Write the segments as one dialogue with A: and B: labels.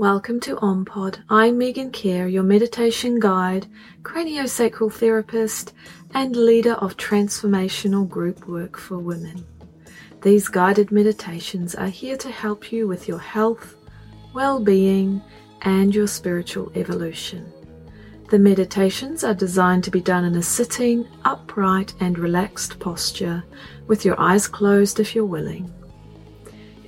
A: Welcome to OMPOD. I'm Megan Kerr, your meditation guide, craniosacral therapist, and leader of transformational group work for women. These guided meditations are here to help you with your health, well being, and your spiritual evolution. The meditations are designed to be done in a sitting, upright, and relaxed posture, with your eyes closed if you're willing.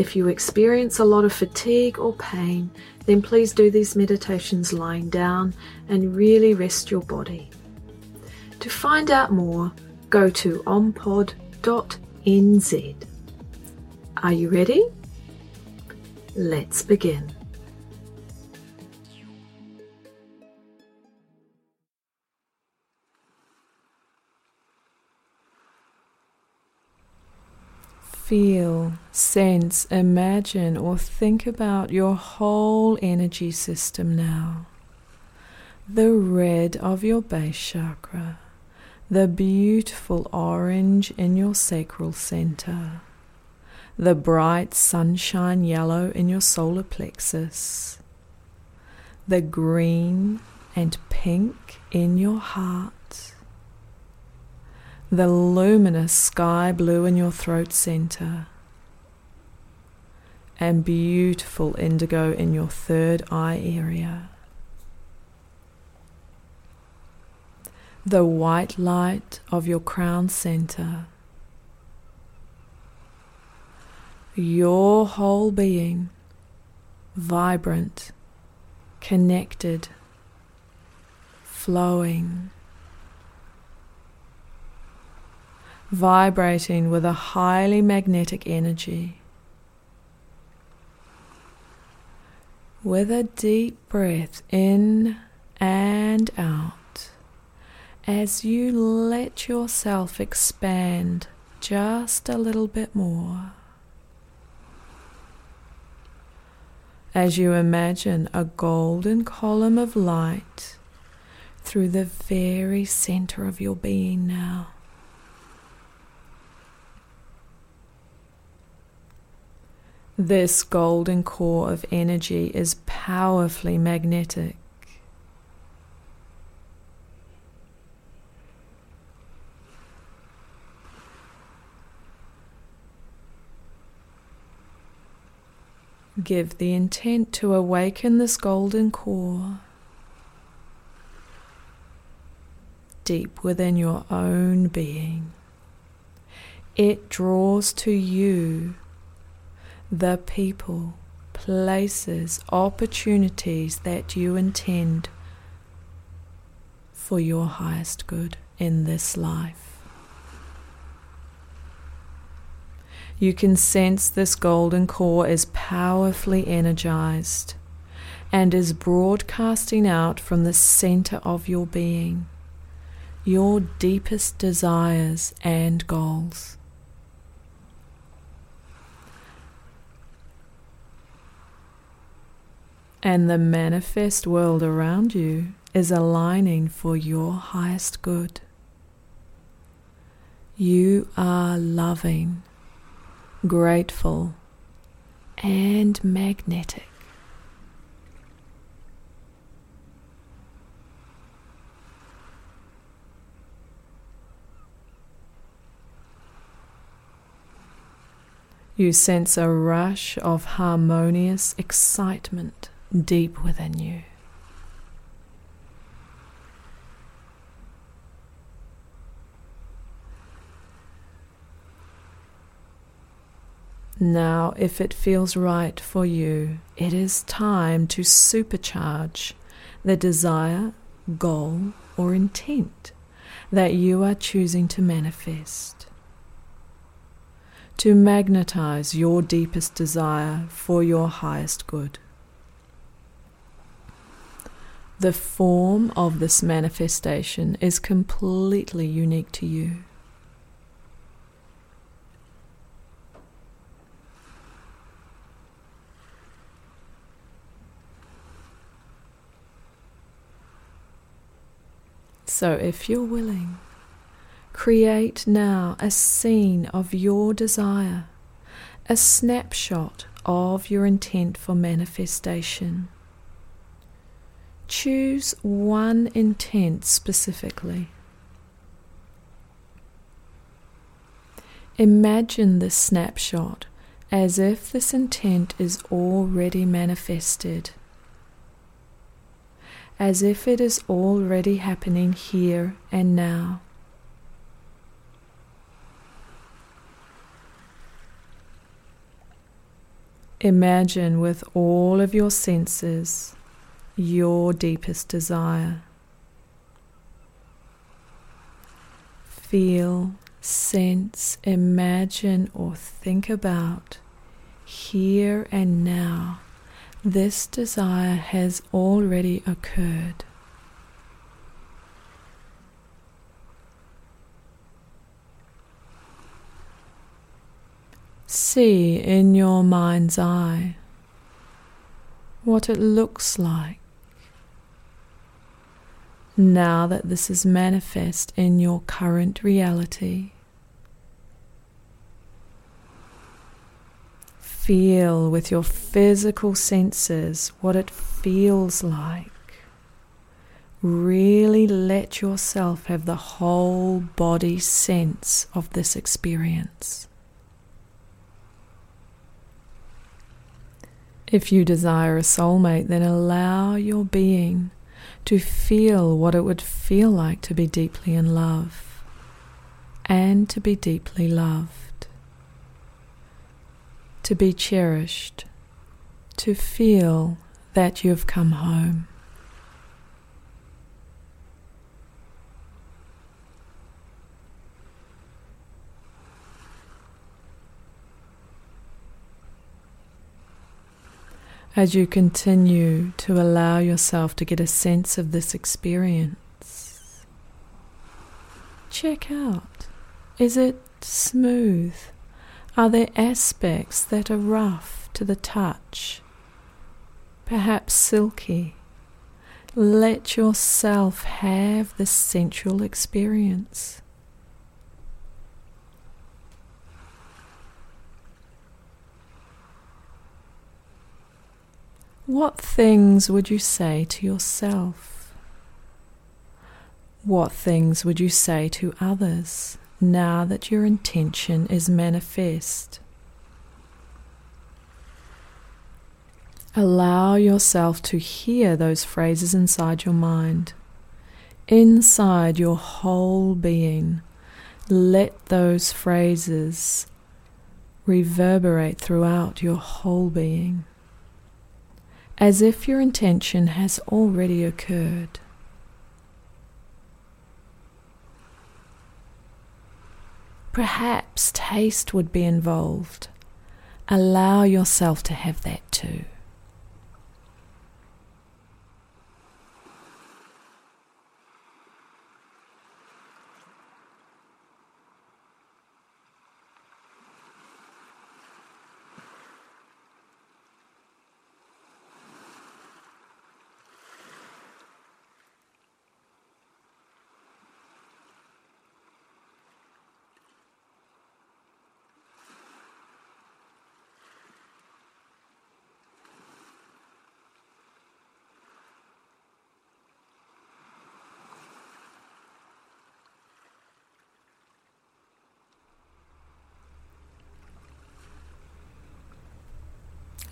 A: If you experience a lot of fatigue or pain, then please do these meditations lying down and really rest your body. To find out more, go to ompod.nz. Are you ready? Let's begin. Feel, sense, imagine, or think about your whole energy system now. The red of your base chakra, the beautiful orange in your sacral center, the bright sunshine yellow in your solar plexus, the green and pink in your heart the luminous sky blue in your throat center, and beautiful indigo in your third eye area. The white light of your crown center. Your whole being, vibrant, connected, flowing vibrating with a highly magnetic energy. With a deep breath in and out, as you let yourself expand just a little bit more. As you imagine a golden column of light through the very center of your being now. This golden core of energy is powerfully magnetic. Give the intent to awaken this golden core deep within your own being. It draws to you the people, places, opportunities that you intend for your highest good in this life. You can sense this golden core is powerfully energized and is broadcasting out from the center of your being your deepest desires and goals. And the manifest world around you is aligning for your highest good. You are loving, grateful, and magnetic. You sense a rush of harmonious excitement deep within you. Now, if it feels right for you, it is time to supercharge the desire, goal, or intent that you are choosing to manifest. To magnetize your deepest desire for your highest good. The form of this manifestation is completely unique to you. So, if you're willing, create now a scene of your desire, a snapshot of your intent for manifestation choose one intent specifically. Imagine this snapshot as if this intent is already manifested, as if it is already happening here and now. Imagine with all of your senses your deepest desire. Feel, sense, imagine, or think about here and now. This desire has already occurred. See in your mind's eye what it looks like now that this is manifest in your current reality. Feel with your physical senses what it feels like. Really let yourself have the whole body sense of this experience. If you desire a soulmate, then allow your being to feel what it would feel like to be deeply in love and to be deeply loved, to be cherished, to feel that you've come home. As you continue to allow yourself to get a sense of this experience. Check out is it smooth? Are there aspects that are rough to the touch? Perhaps silky? Let yourself have this sensual experience. What things would you say to yourself? What things would you say to others now that your intention is manifest? Allow yourself to hear those phrases inside your mind, inside your whole being. Let those phrases reverberate throughout your whole being as if your intention has already occurred. Perhaps taste would be involved. Allow yourself to have that too.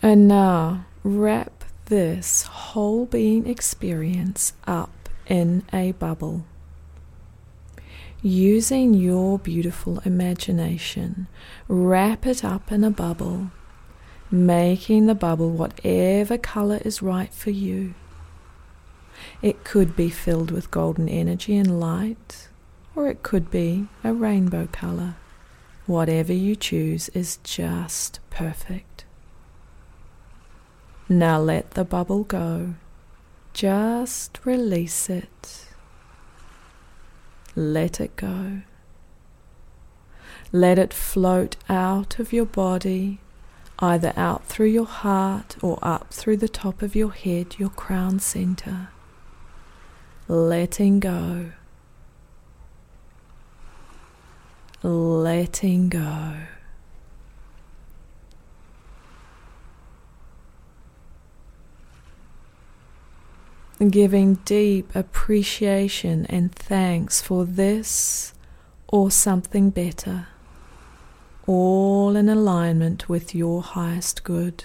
A: And now wrap this whole being experience up in a bubble. Using your beautiful imagination, wrap it up in a bubble, making the bubble whatever color is right for you. It could be filled with golden energy and light, or it could be a rainbow color. Whatever you choose is just perfect. Now let the bubble go. Just release it. Let it go. Let it float out of your body, either out through your heart or up through the top of your head, your crown center. Letting go. Letting go. Giving deep appreciation and thanks for this or something better, all in alignment with your highest good.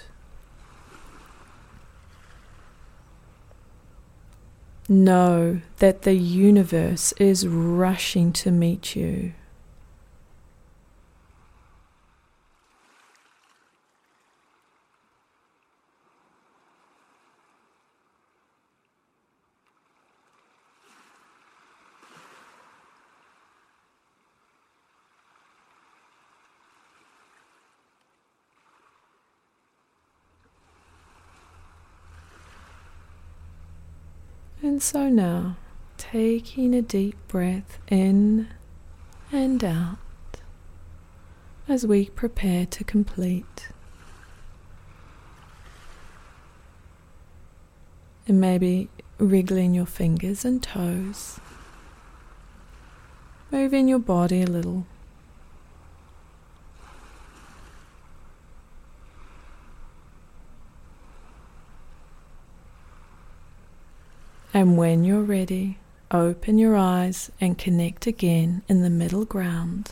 A: Know that the universe is rushing to meet you. And so now, taking a deep breath in and out as we prepare to complete. And maybe wriggling your fingers and toes, moving your body a little. And when you're ready, open your eyes and connect again in the middle ground.